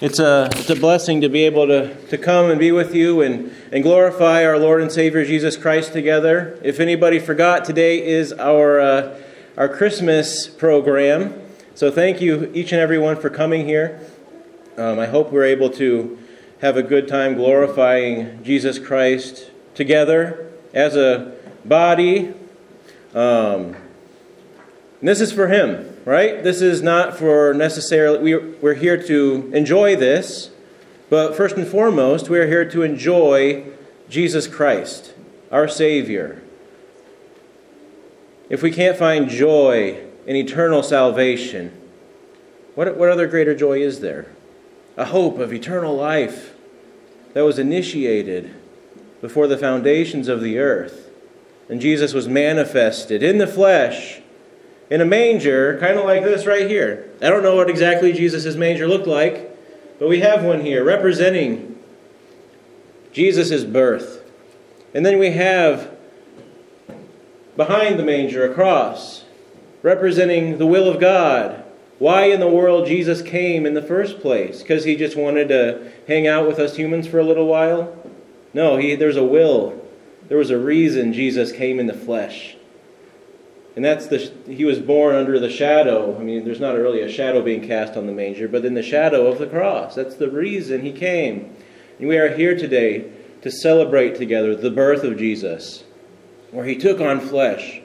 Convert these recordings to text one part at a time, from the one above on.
It's a, it's a blessing to be able to, to come and be with you and, and glorify our Lord and Savior Jesus Christ together. If anybody forgot, today is our, uh, our Christmas program. So thank you, each and every one, for coming here. Um, I hope we're able to have a good time glorifying Jesus Christ together as a body. Um, this is for Him right? This is not for necessarily, we, we're here to enjoy this, but first and foremost, we are here to enjoy Jesus Christ, our Savior. If we can't find joy in eternal salvation, what, what other greater joy is there? A hope of eternal life that was initiated before the foundations of the earth. And Jesus was manifested in the flesh in a manger, kind of like this right here. I don't know what exactly Jesus' manger looked like, but we have one here representing Jesus' birth. And then we have behind the manger a cross representing the will of God. Why in the world Jesus came in the first place? Because he just wanted to hang out with us humans for a little while? No, he, there's a will. There was a reason Jesus came in the flesh. And that's the he was born under the shadow. I mean, there's not really a shadow being cast on the manger, but in the shadow of the cross. That's the reason he came. And we are here today to celebrate together the birth of Jesus, where he took on flesh.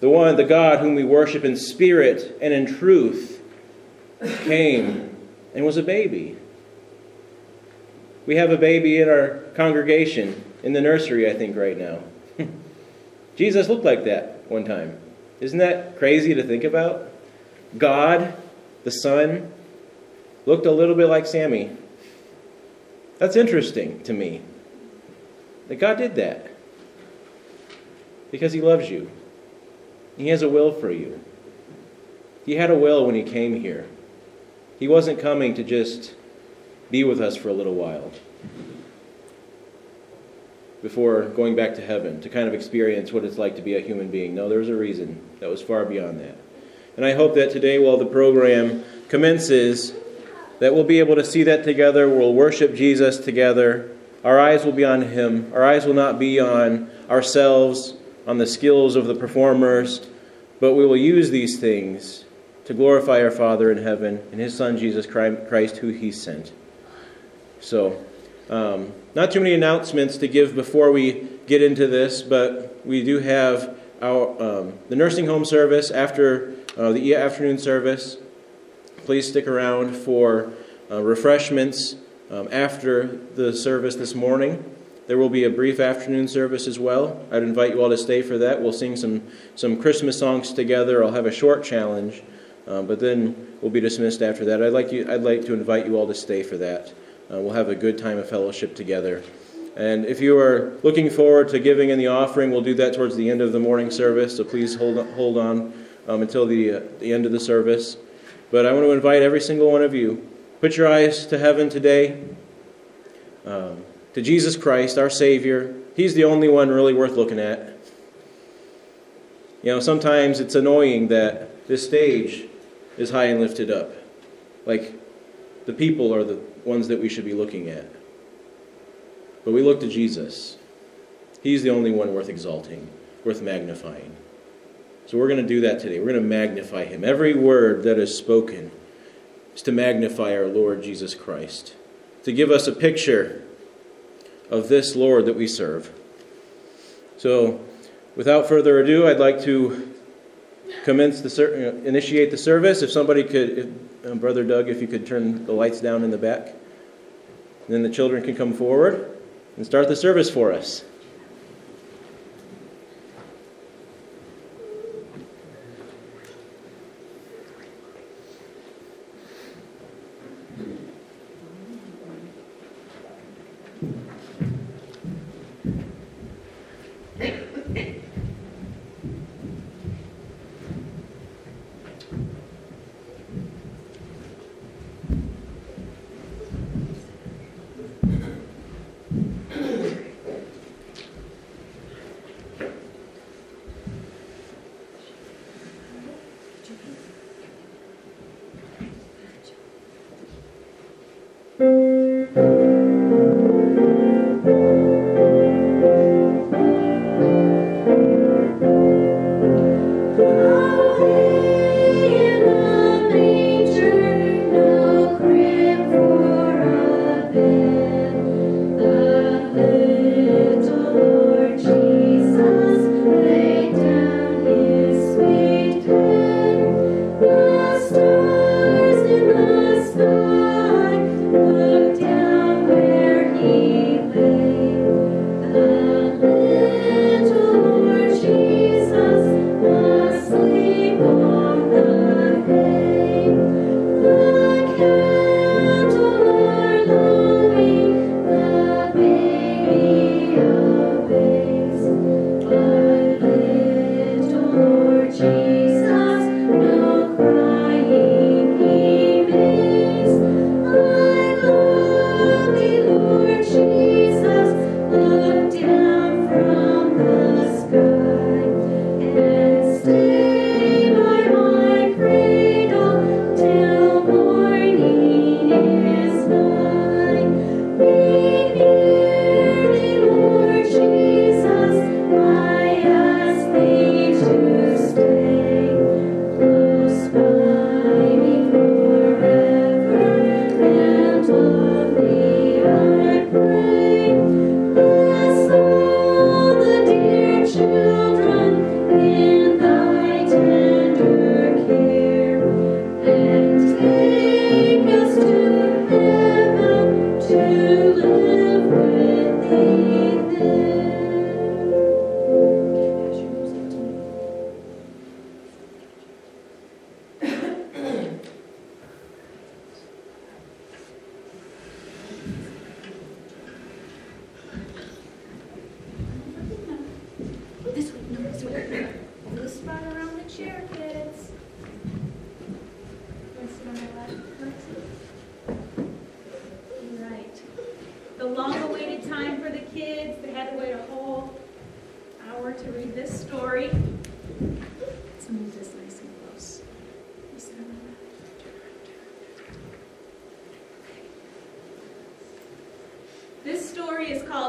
The one, the God whom we worship in spirit and in truth, came and was a baby. We have a baby in our congregation in the nursery, I think, right now. Jesus looked like that one time. Isn't that crazy to think about? God, the Son, looked a little bit like Sammy. That's interesting to me. That God did that. Because He loves you. He has a will for you. He had a will when He came here. He wasn't coming to just be with us for a little while before going back to heaven to kind of experience what it's like to be a human being. No, there was a reason that was far beyond that. And I hope that today, while the program commences, that we'll be able to see that together. We'll worship Jesus together. Our eyes will be on Him. Our eyes will not be on ourselves, on the skills of the performers, but we will use these things to glorify our Father in heaven and His Son, Jesus Christ, who He sent. So, um, not too many announcements to give before we get into this, but we do have our um, the nursing home service after uh, the afternoon service. Please stick around for uh, refreshments um, after the service this morning. There will be a brief afternoon service as well. I'd invite you all to stay for that. We'll sing some, some Christmas songs together. I'll have a short challenge, uh, but then we'll be dismissed after that. I'd like, you, I'd like to invite you all to stay for that. Uh, we'll have a good time of fellowship together. And if you are looking forward to giving in the offering, we'll do that towards the end of the morning service. So please hold on, hold on um, until the, uh, the end of the service. But I want to invite every single one of you, put your eyes to heaven today, um, to Jesus Christ, our Savior. He's the only one really worth looking at. You know, sometimes it's annoying that this stage is high and lifted up. Like the people are the ones that we should be looking at. But we look to Jesus. He's the only one worth exalting, worth magnifying. So we're going to do that today. We're going to magnify him. Every word that is spoken is to magnify our Lord Jesus Christ, to give us a picture of this Lord that we serve. So, without further ado, I'd like to commence the uh, initiate the service. If somebody could, if, um, Brother Doug, if you could turn the lights down in the back. And then the children can come forward and start the service for us.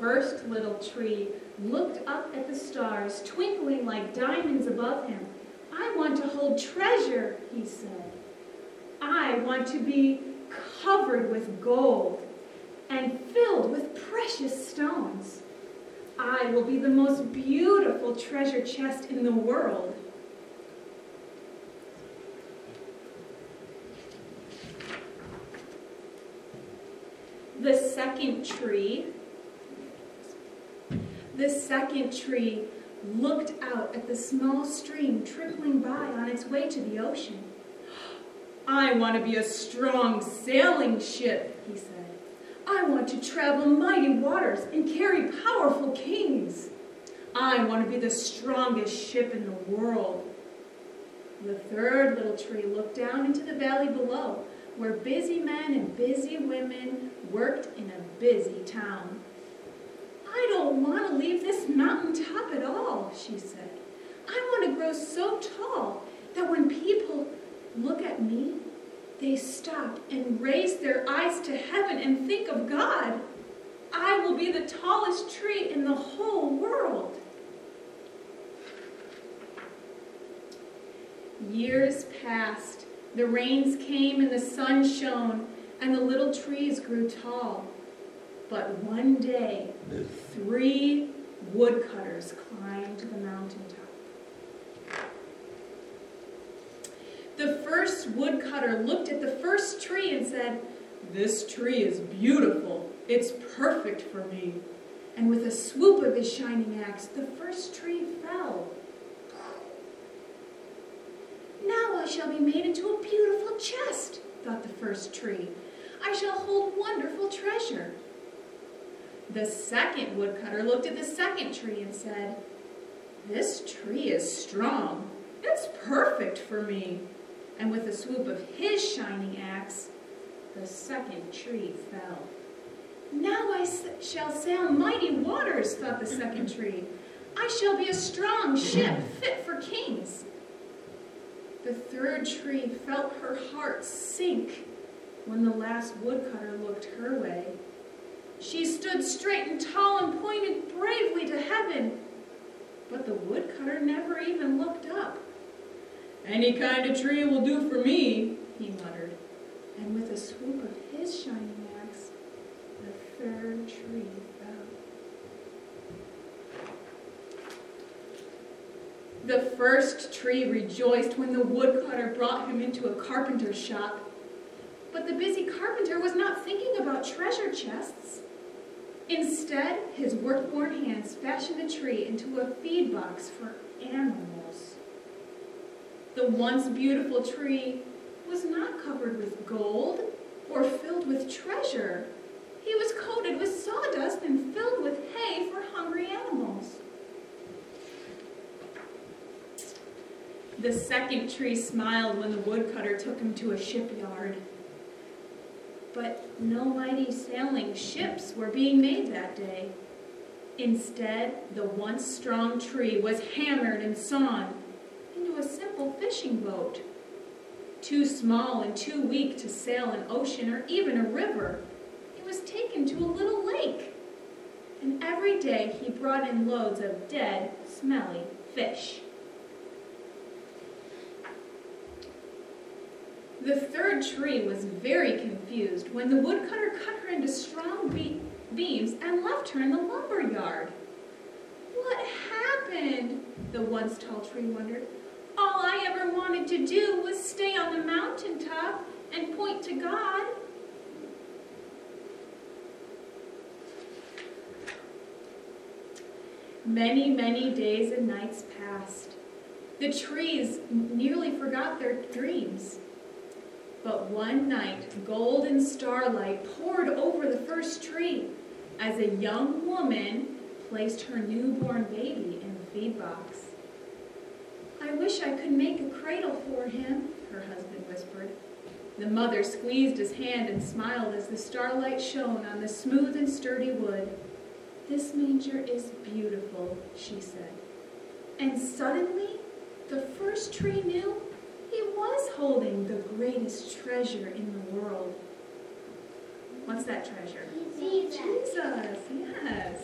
first little tree looked up at the stars, twinkling like diamonds above him. I want to hold treasure, he said. I want to be covered with gold and filled with precious stones. I will be the most beautiful treasure chest in the world. The second tree the second tree looked out at the small stream trickling by on its way to the ocean. I want to be a strong sailing ship, he said. I want to travel mighty waters and carry powerful kings. I want to be the strongest ship in the world. The third little tree looked down into the valley below, where busy men and busy women worked in a busy town. I don't want to leave this mountaintop at all, she said. I want to grow so tall that when people look at me, they stop and raise their eyes to heaven and think of God. I will be the tallest tree in the whole world. Years passed. The rains came and the sun shone, and the little trees grew tall. But one day, three woodcutters climbed the mountaintop. The first woodcutter looked at the first tree and said, This tree is beautiful. It's perfect for me. And with a swoop of his shining axe, the first tree fell. Now I shall be made into a beautiful chest, thought the first tree. I shall hold wonderful treasure. The second woodcutter looked at the second tree and said, This tree is strong. It's perfect for me. And with a swoop of his shining axe, the second tree fell. Now I shall sail mighty waters, thought the second tree. I shall be a strong ship fit for kings. The third tree felt her heart sink when the last woodcutter looked her way. She stood straight and tall and pointed bravely to heaven, but the woodcutter never even looked up. Any kind of tree will do for me, he muttered, and with a swoop of his shining axe, the third tree fell. The first tree rejoiced when the woodcutter brought him into a carpenter's shop. But the busy carpenter was not thinking about treasure chests. Instead, his work-worn hands fashioned the tree into a feed box for animals. The once beautiful tree was not covered with gold or filled with treasure. He was coated with sawdust and filled with hay for hungry animals. The second tree smiled when the woodcutter took him to a shipyard. But no mighty sailing ships were being made that day. Instead, the once strong tree was hammered and sawn into a simple fishing boat. Too small and too weak to sail an ocean or even a river, it was taken to a little lake. And every day he brought in loads of dead, smelly fish. The third tree was very confused when the woodcutter cut her into strong be beams and left her in the lumber yard. What happened? The once tall tree wondered. All I ever wanted to do was stay on the mountain top and point to God. Many, many days and nights passed. The trees nearly forgot their dreams. But one night, golden starlight poured over the first tree as a young woman placed her newborn baby in the feed box. I wish I could make a cradle for him, her husband whispered. The mother squeezed his hand and smiled as the starlight shone on the smooth and sturdy wood. This manger is beautiful, she said. And suddenly, the first tree knew he was holding the greatest treasure in the world. What's that treasure? Jesus. Jesus, yes.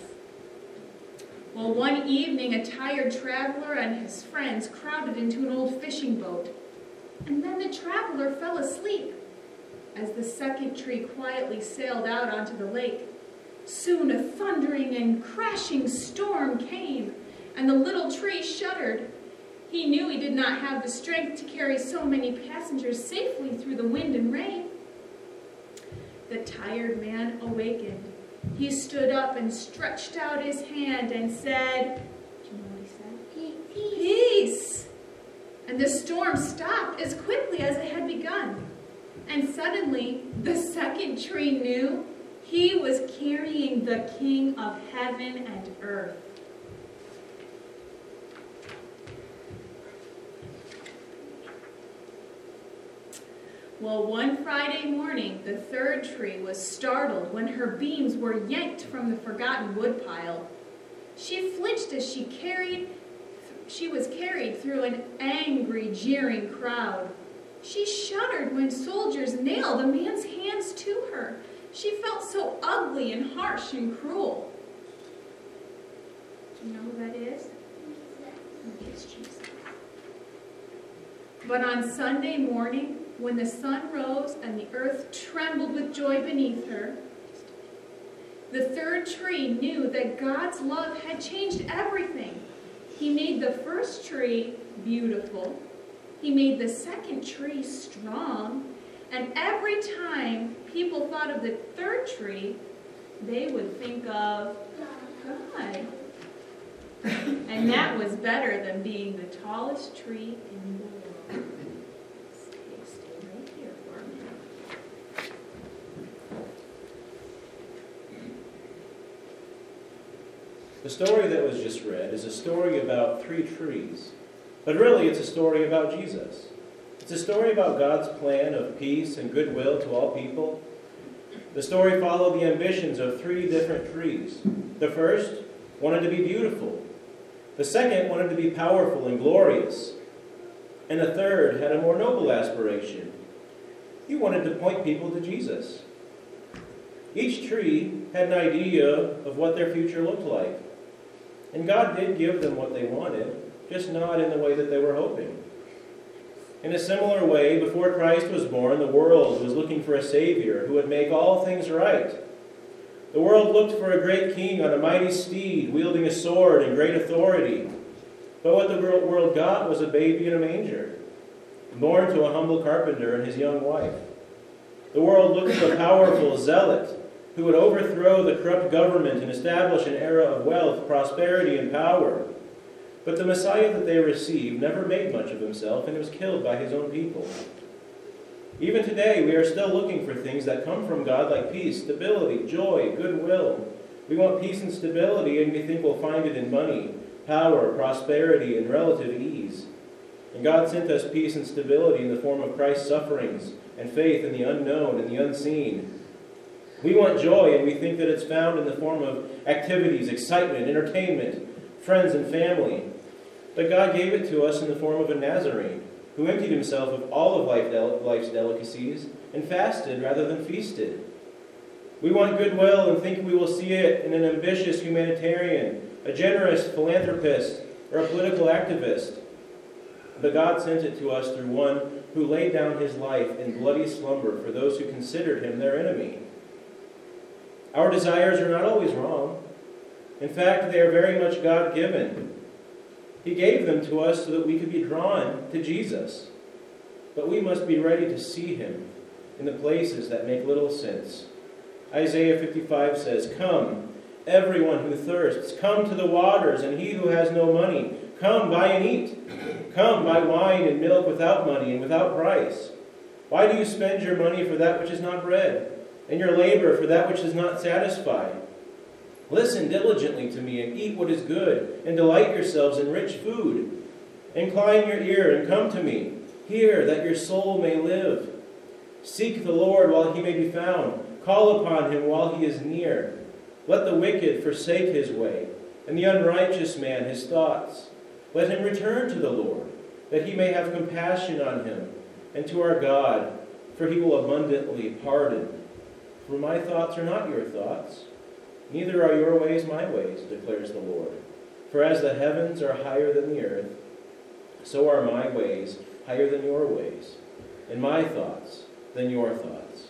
Well, one evening, a tired traveler and his friends crowded into an old fishing boat. And then the traveler fell asleep as the second tree quietly sailed out onto the lake. Soon a thundering and crashing storm came, and the little tree shuddered he knew he did not have the strength to carry so many passengers safely through the wind and rain. The tired man awakened. He stood up and stretched out his hand and said, Do you know what he said? Peace. Peace! And the storm stopped as quickly as it had begun. And suddenly, the second tree knew he was carrying the King of heaven and earth. Well, one Friday morning, the third tree was startled when her beams were yanked from the forgotten woodpile. She flinched as she carried she was carried through an angry, jeering crowd. She shuddered when soldiers nailed a man's hands to her. She felt so ugly and harsh and cruel. Do you know who that is? It's Jesus. But on Sunday morning, when the sun rose and the earth trembled with joy beneath her, the third tree knew that God's love had changed everything. He made the first tree beautiful. He made the second tree strong. And every time people thought of the third tree, they would think of God. And that was better than being the tallest tree in the world. Stay, stay right here for a minute. The story that was just read is a story about three trees, but really it's a story about Jesus. It's a story about God's plan of peace and goodwill to all people. The story followed the ambitions of three different trees. The first wanted to be beautiful, the second wanted to be powerful and glorious, and the third had a more noble aspiration. He wanted to point people to Jesus. Each tree had an idea of what their future looked like. And God did give them what they wanted, just not in the way that they were hoping. In a similar way, before Christ was born, the world was looking for a Savior who would make all things right. The world looked for a great king on a mighty steed, wielding a sword and great authority. But what the world got was a baby in a manger, born to a humble carpenter and his young wife. The world looked for a powerful zealot who would overthrow the corrupt government and establish an era of wealth, prosperity, and power. But the Messiah that they received never made much of himself and was killed by his own people. Even today, we are still looking for things that come from God like peace, stability, joy, goodwill. We want peace and stability, and we think we'll find it in money, power, prosperity, and relative ease. And God sent us peace and stability in the form of Christ's sufferings and faith in the unknown and the unseen. We want joy, and we think that it's found in the form of activities, excitement, entertainment, friends, and family. But God gave it to us in the form of a Nazarene who emptied himself of all of life's delicacies and fasted rather than feasted. We want goodwill and think we will see it in an ambitious humanitarian, a generous philanthropist, or a political activist. But God sent it to us through one who laid down his life in bloody slumber for those who considered him their enemy. Our desires are not always wrong. In fact, they are very much God given. He gave them to us so that we could be drawn to Jesus. But we must be ready to see him in the places that make little sense. Isaiah 55 says, Come, everyone who thirsts, come to the waters, and he who has no money, come buy and eat. Come buy wine and milk without money and without price. Why do you spend your money for that which is not bread? And your labor for that which is not satisfied. Listen diligently to me and eat what is good, and delight yourselves in rich food. Incline your ear and come to me. Hear that your soul may live. Seek the Lord while he may be found. Call upon him while he is near. Let the wicked forsake his way, and the unrighteous man his thoughts. Let him return to the Lord, that he may have compassion on him, and to our God, for he will abundantly pardon. For my thoughts are not your thoughts, neither are your ways my ways, declares the Lord. For as the heavens are higher than the earth, so are my ways higher than your ways, and my thoughts than your thoughts.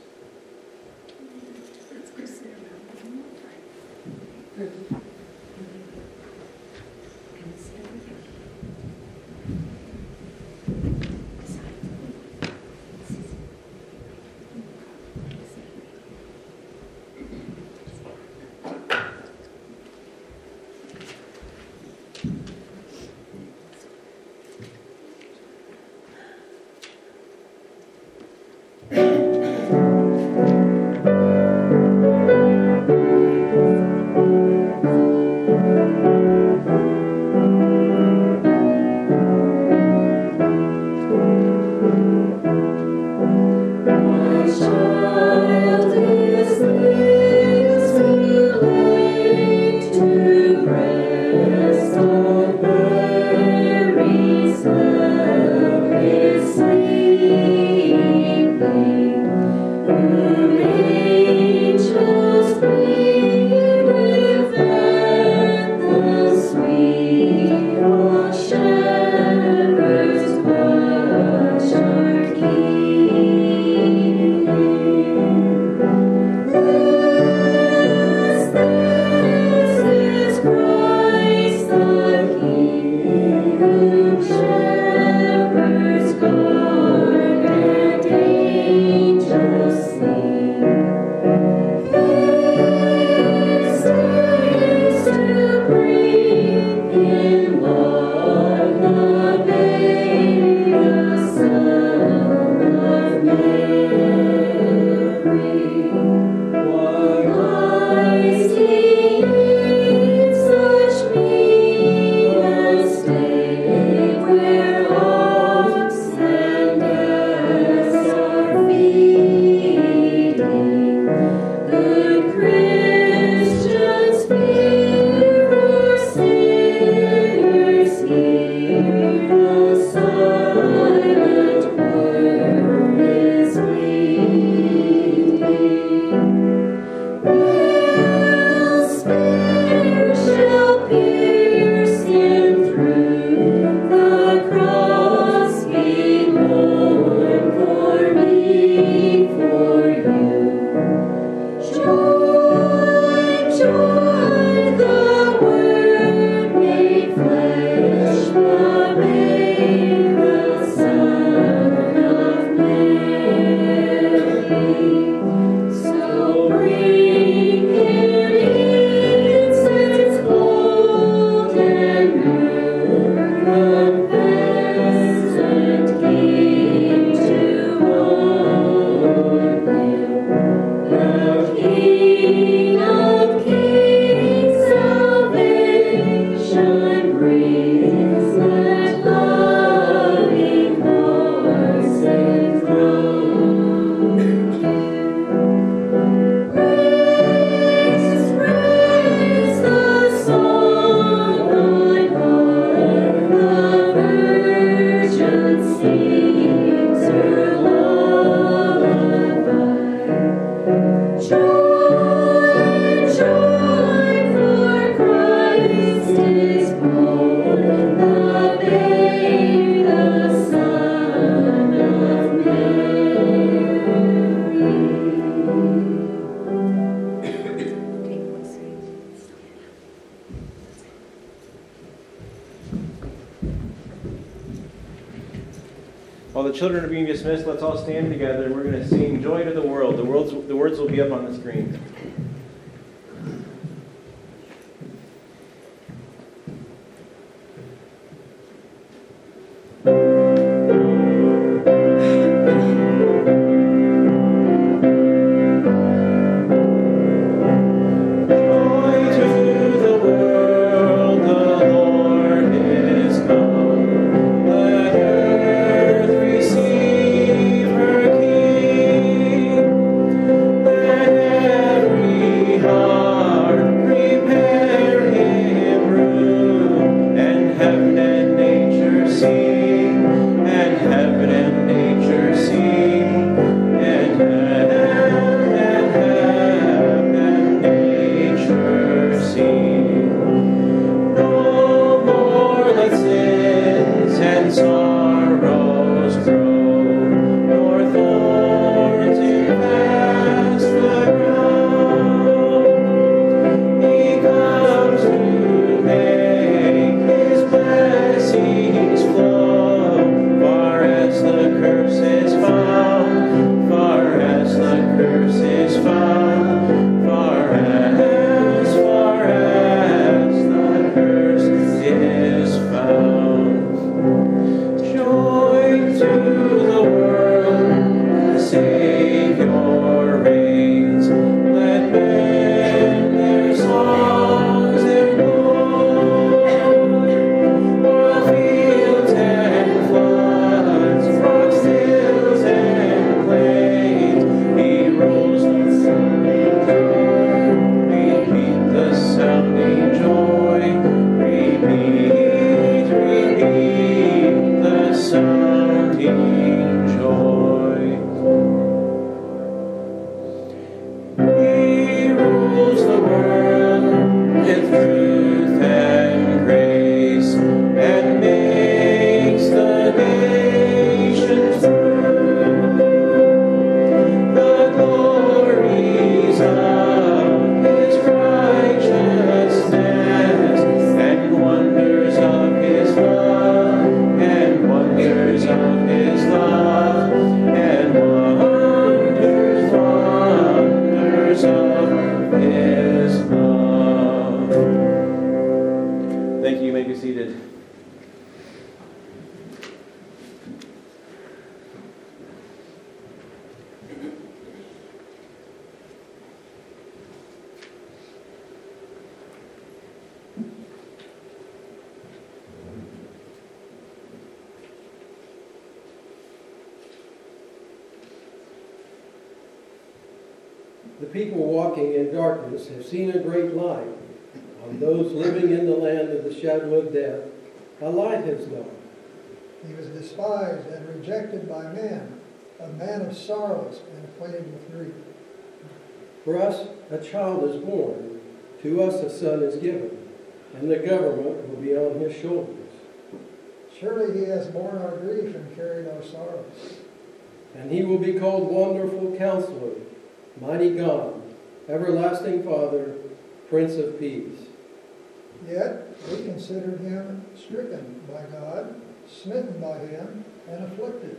Yet we considered him stricken by God, smitten by him, and afflicted.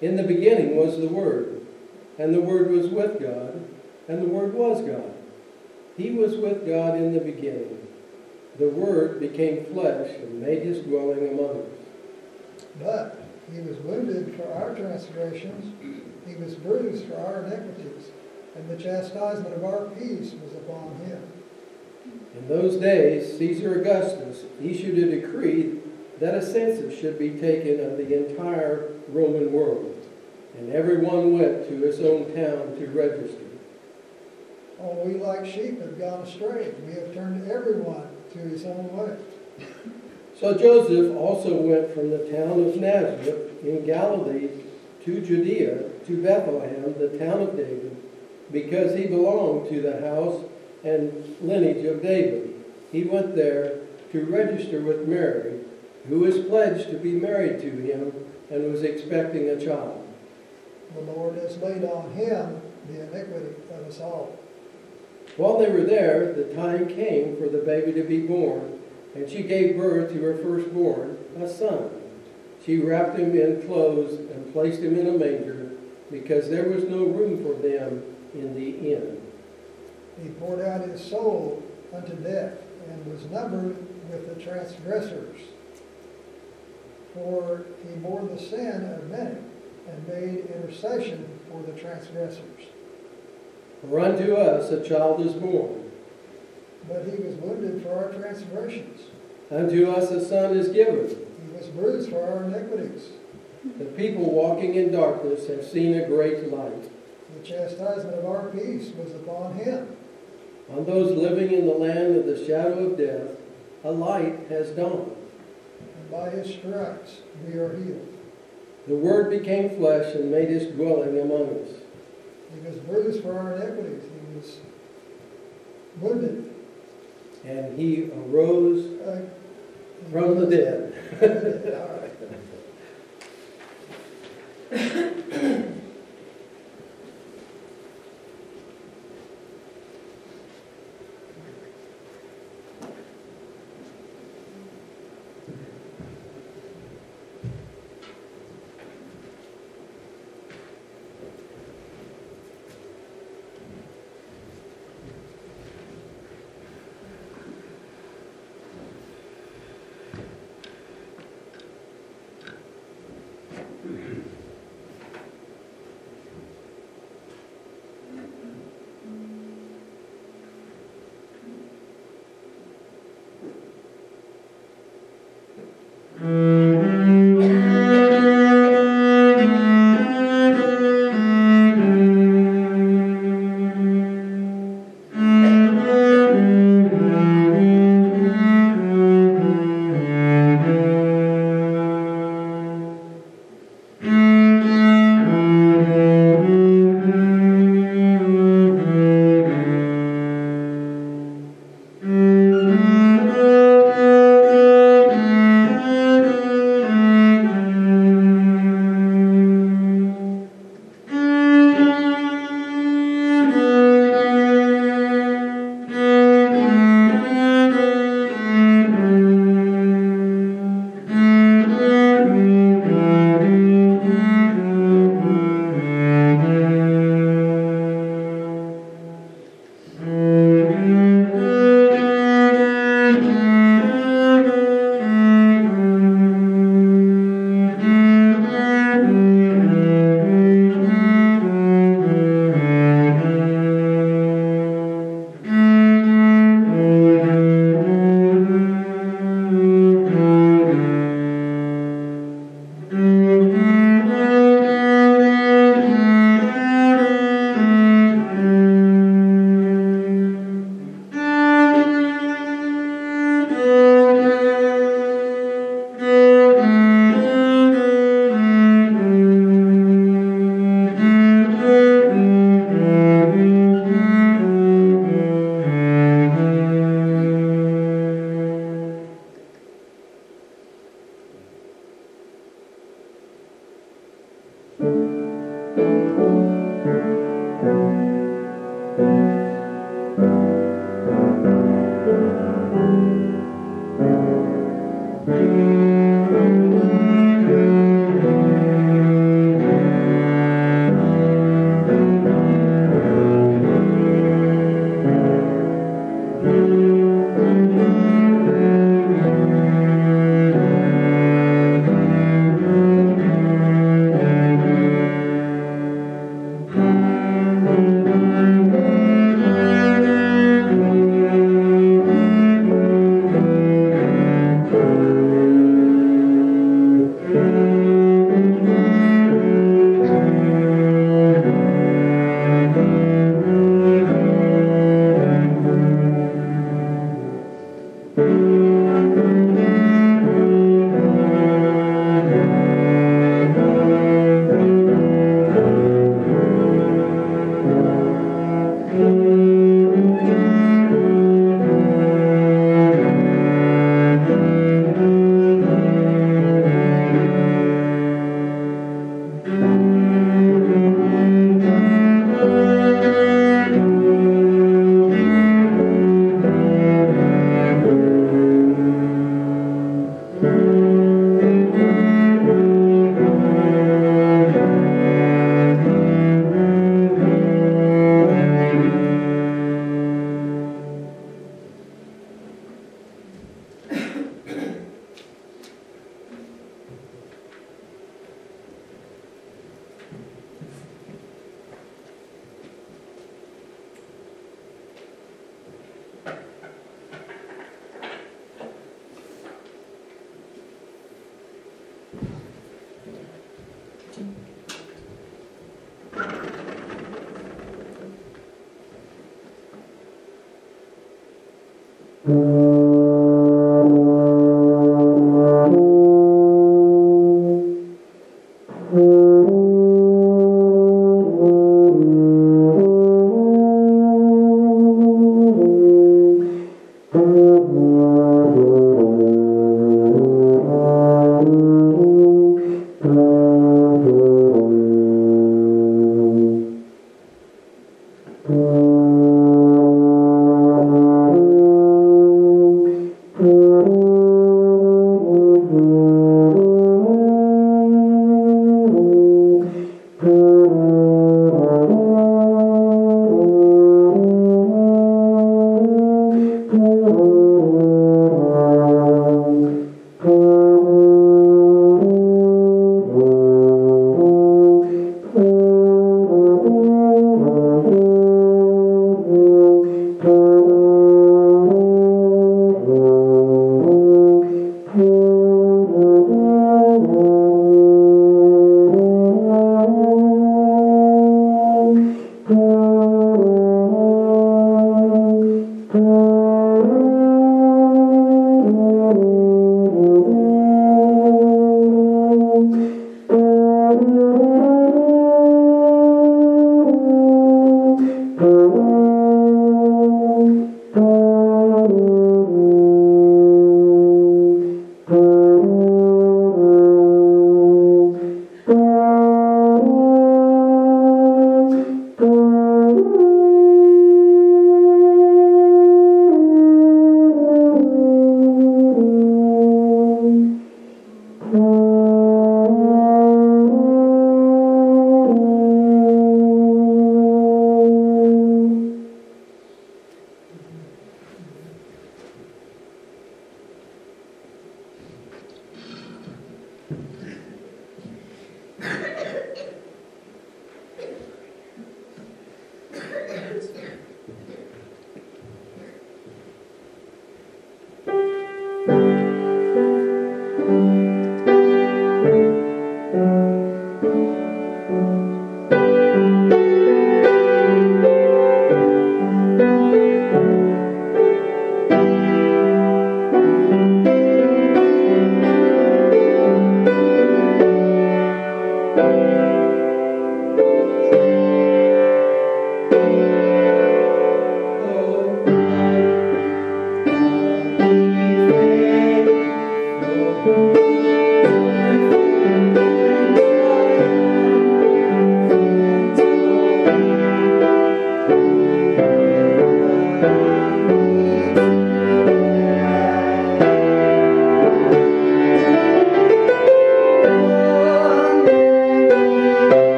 In the beginning was the Word, and the Word was with God, and the Word was God. He was with God in the beginning. The Word became flesh and made his dwelling among us. But he was wounded for our transgressions he was bruised for our iniquities, and the chastisement of our peace was upon him. In those days, Caesar Augustus issued a decree that a census should be taken of the entire Roman world, and everyone went to his own town to register. All we like sheep have gone astray. We have turned everyone to his own way. So Joseph also went from the town of Nazareth in Galilee to Judea, to Bethlehem, the town of David, because he belonged to the house and lineage of David. He went there to register with Mary, who was pledged to be married to him and was expecting a child. The Lord has laid on him the iniquity of us all. While they were there, the time came for the baby to be born, and she gave birth to her firstborn, a son. She wrapped him in clothes and placed him in a manger because there was no room for them in the inn. He poured out his soul unto death and was numbered with the transgressors. For he bore the sin of many and made intercession for the transgressors. For unto us a child is born, But he was wounded for our transgressions. unto us a son is given. He was bruised for our iniquities. The people walking in darkness have seen a great light. The chastisement of our peace was upon him. On those living in the land of the shadow of death, a light has dawned. And by his stripes we are healed. The Word became flesh and made his dwelling among us. He was bruised for our iniquities. He was wounded. And he arose uh, from the dead. All right. Mm-hmm.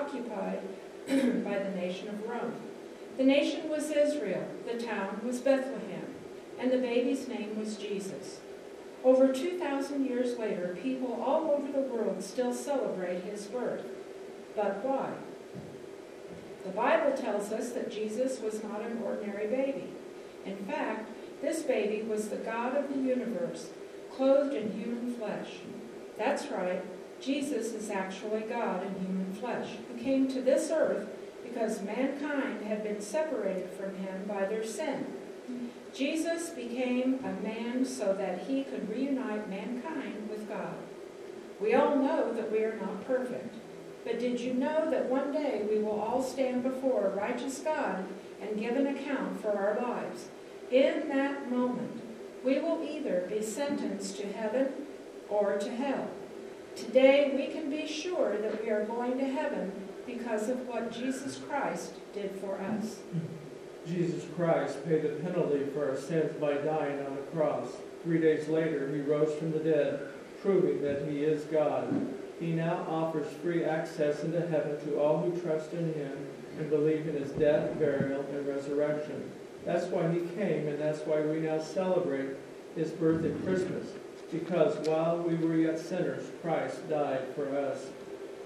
Occupied by the nation of Rome. The nation was Israel, the town was Bethlehem, and the baby's name was Jesus. Over 2,000 years later, people all over the world still celebrate his birth. But why? The Bible tells us that Jesus was not an ordinary baby. In fact, this baby was the God of the universe, clothed in human flesh. That's right, Jesus is actually God in human flesh, who came to this earth because mankind had been separated from him by their sin. Jesus became a man so that he could reunite mankind with God. We all know that we are not perfect. But did you know that one day we will all stand before a righteous God and give an account for our lives? In that moment, we will either be sentenced to heaven or to hell. Today, we can be sure that we are going to heaven because of what Jesus Christ did for us. Jesus Christ paid the penalty for our sins by dying on a cross. Three days later, he rose from the dead, proving that he is God. He now offers free access into heaven to all who trust in him and believe in his death, burial, and resurrection. That's why he came, and that's why we now celebrate his birth at Christmas, because while we were yet sinners, Christ died for us.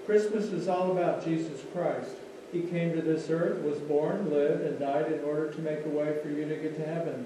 Christmas is all about Jesus Christ. He came to this earth, was born, lived, and died in order to make a way for you to get to heaven.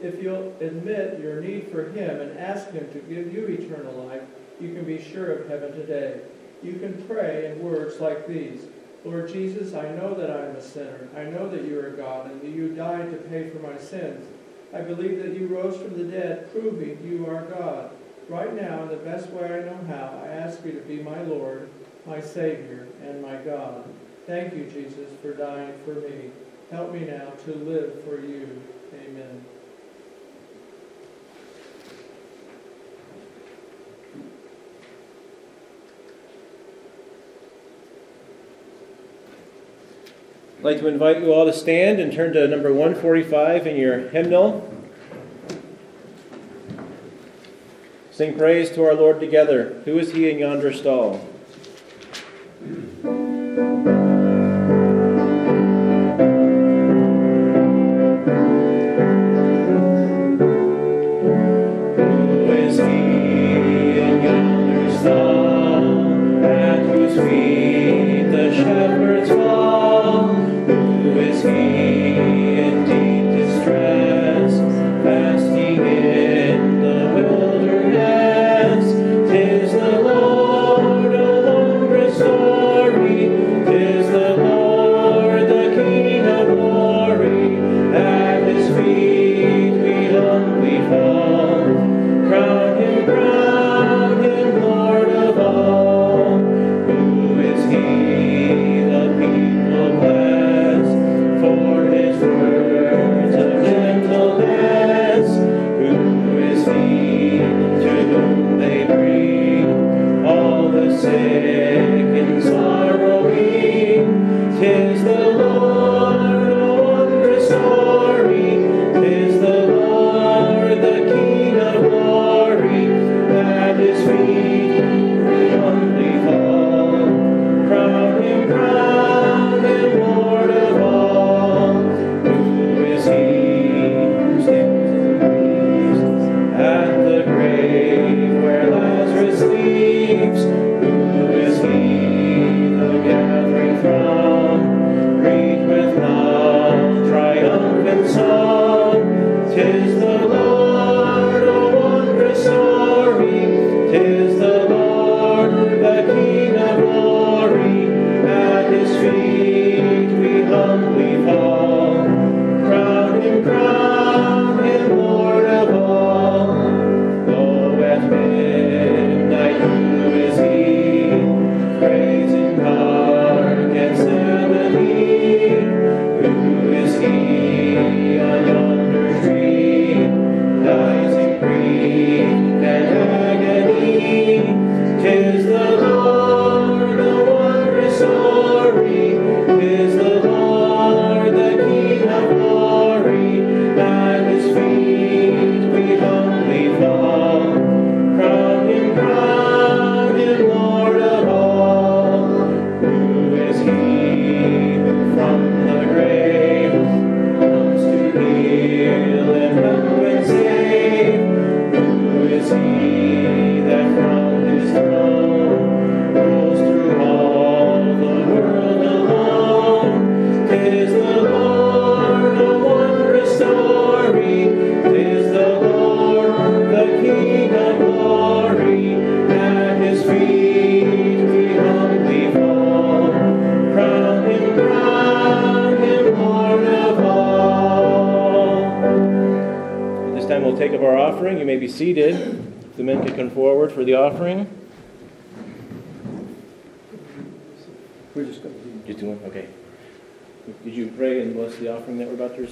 If you'll admit your need for him and ask him to give you eternal life, you can be sure of heaven today. You can pray in words like these. Lord Jesus, I know that I am a sinner. I know that you are God and that you died to pay for my sins. I believe that you rose from the dead, proving you are God. Right now, in the best way I know how, I ask you to be my Lord, my Savior, and my God. Thank you, Jesus, for dying for me. Help me now to live for you. Amen. I'd like to invite you all to stand and turn to number 145 in your hymnal. Sing praise to our Lord together. Who is he in yonder stall?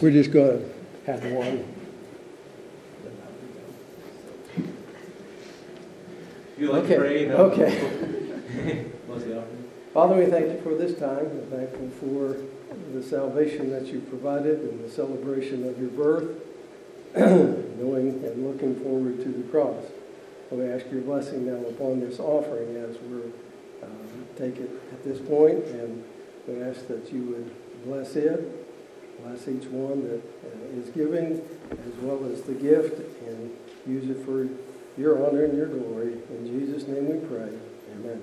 We're about to receive? We're just going to have one. You like okay. to pray? No? Okay. bless the offering. Father, we thank you for this time. We're thankful for the salvation that you provided and the celebration of your birth. knowing and looking forward to the cross. we ask your blessing now upon this offering as we um, take it at this point, and we ask that you would bless it, bless each one that uh, is giving, as well as the gift, and use it for your honor and your glory. In Jesus' name we pray. Amen.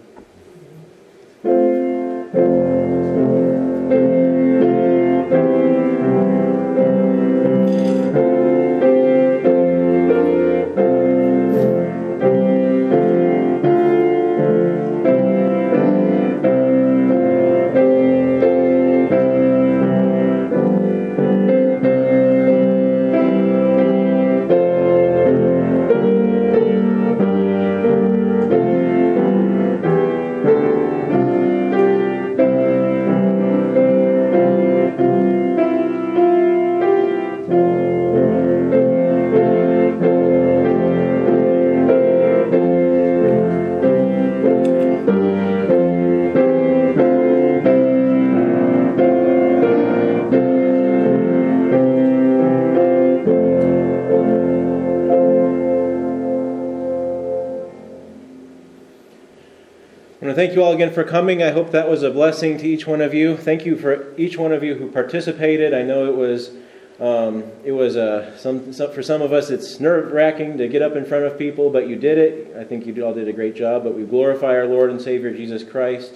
Again for coming. I hope that was a blessing to each one of you. Thank you for each one of you who participated. I know it was um, it was uh, some, some, for some of us it's nerve wracking to get up in front of people, but you did it. I think you all did a great job. But we glorify our Lord and Savior Jesus Christ.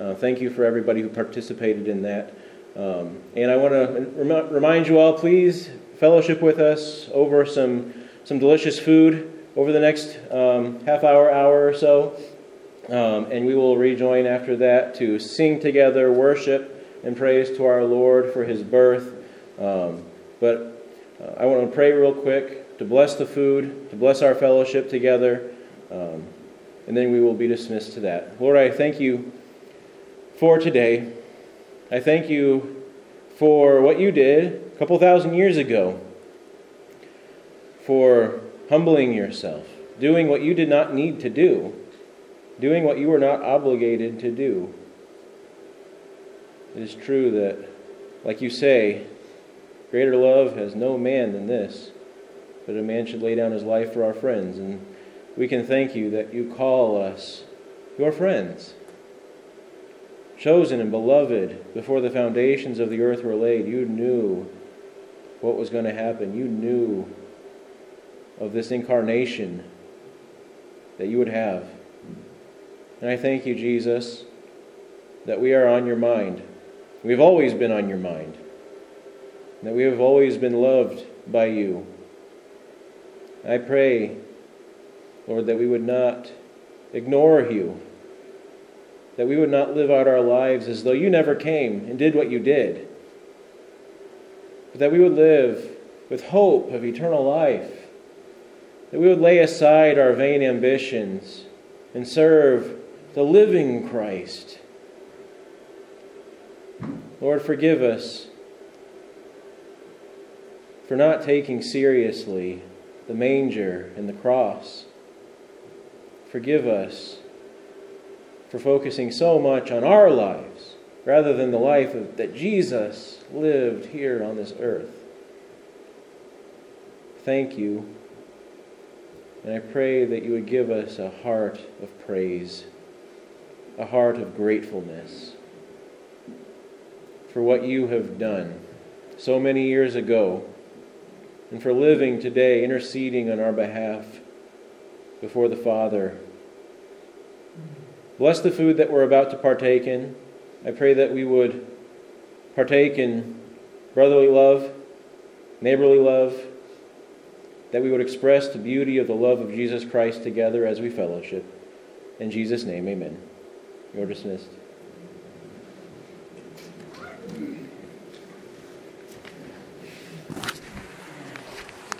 Uh, thank you for everybody who participated in that. Um, and I want to rem- remind you all, please fellowship with us over some some delicious food over the next um, half hour, hour or so. Um, and we will rejoin after that to sing together, worship, and praise to our Lord for his birth. Um, but uh, I want to pray real quick to bless the food, to bless our fellowship together, um, and then we will be dismissed to that. Lord, I thank you for today. I thank you for what you did a couple thousand years ago, for humbling yourself, doing what you did not need to do doing what you were not obligated to do. It is true that, like you say, greater love has no man than this, but a man should lay down his life for our friends. And we can thank you that you call us your friends. Chosen and beloved before the foundations of the earth were laid, you knew what was going to happen. You knew of this incarnation that you would have. And I thank you, Jesus, that we are on your mind. We've always been on your mind. That we have always been loved by you. I pray, Lord, that we would not ignore you. That we would not live out our lives as though you never came and did what you did. But that we would live with hope of eternal life. That we would lay aside our vain ambitions and serve the living Christ. Lord, forgive us for not taking seriously the manger and the cross. Forgive us for focusing so much on our lives rather than the life of, that Jesus lived here on this earth. Thank you. And I pray that you would give us a heart of praise a heart of gratefulness for what you have done so many years ago and for living today, interceding on our behalf before the Father. Bless the food that we're about to partake in. I pray that we would partake in brotherly love, neighborly love, that we would express the beauty of the love of Jesus Christ together as we fellowship. In Jesus' name, amen. You're dismissed.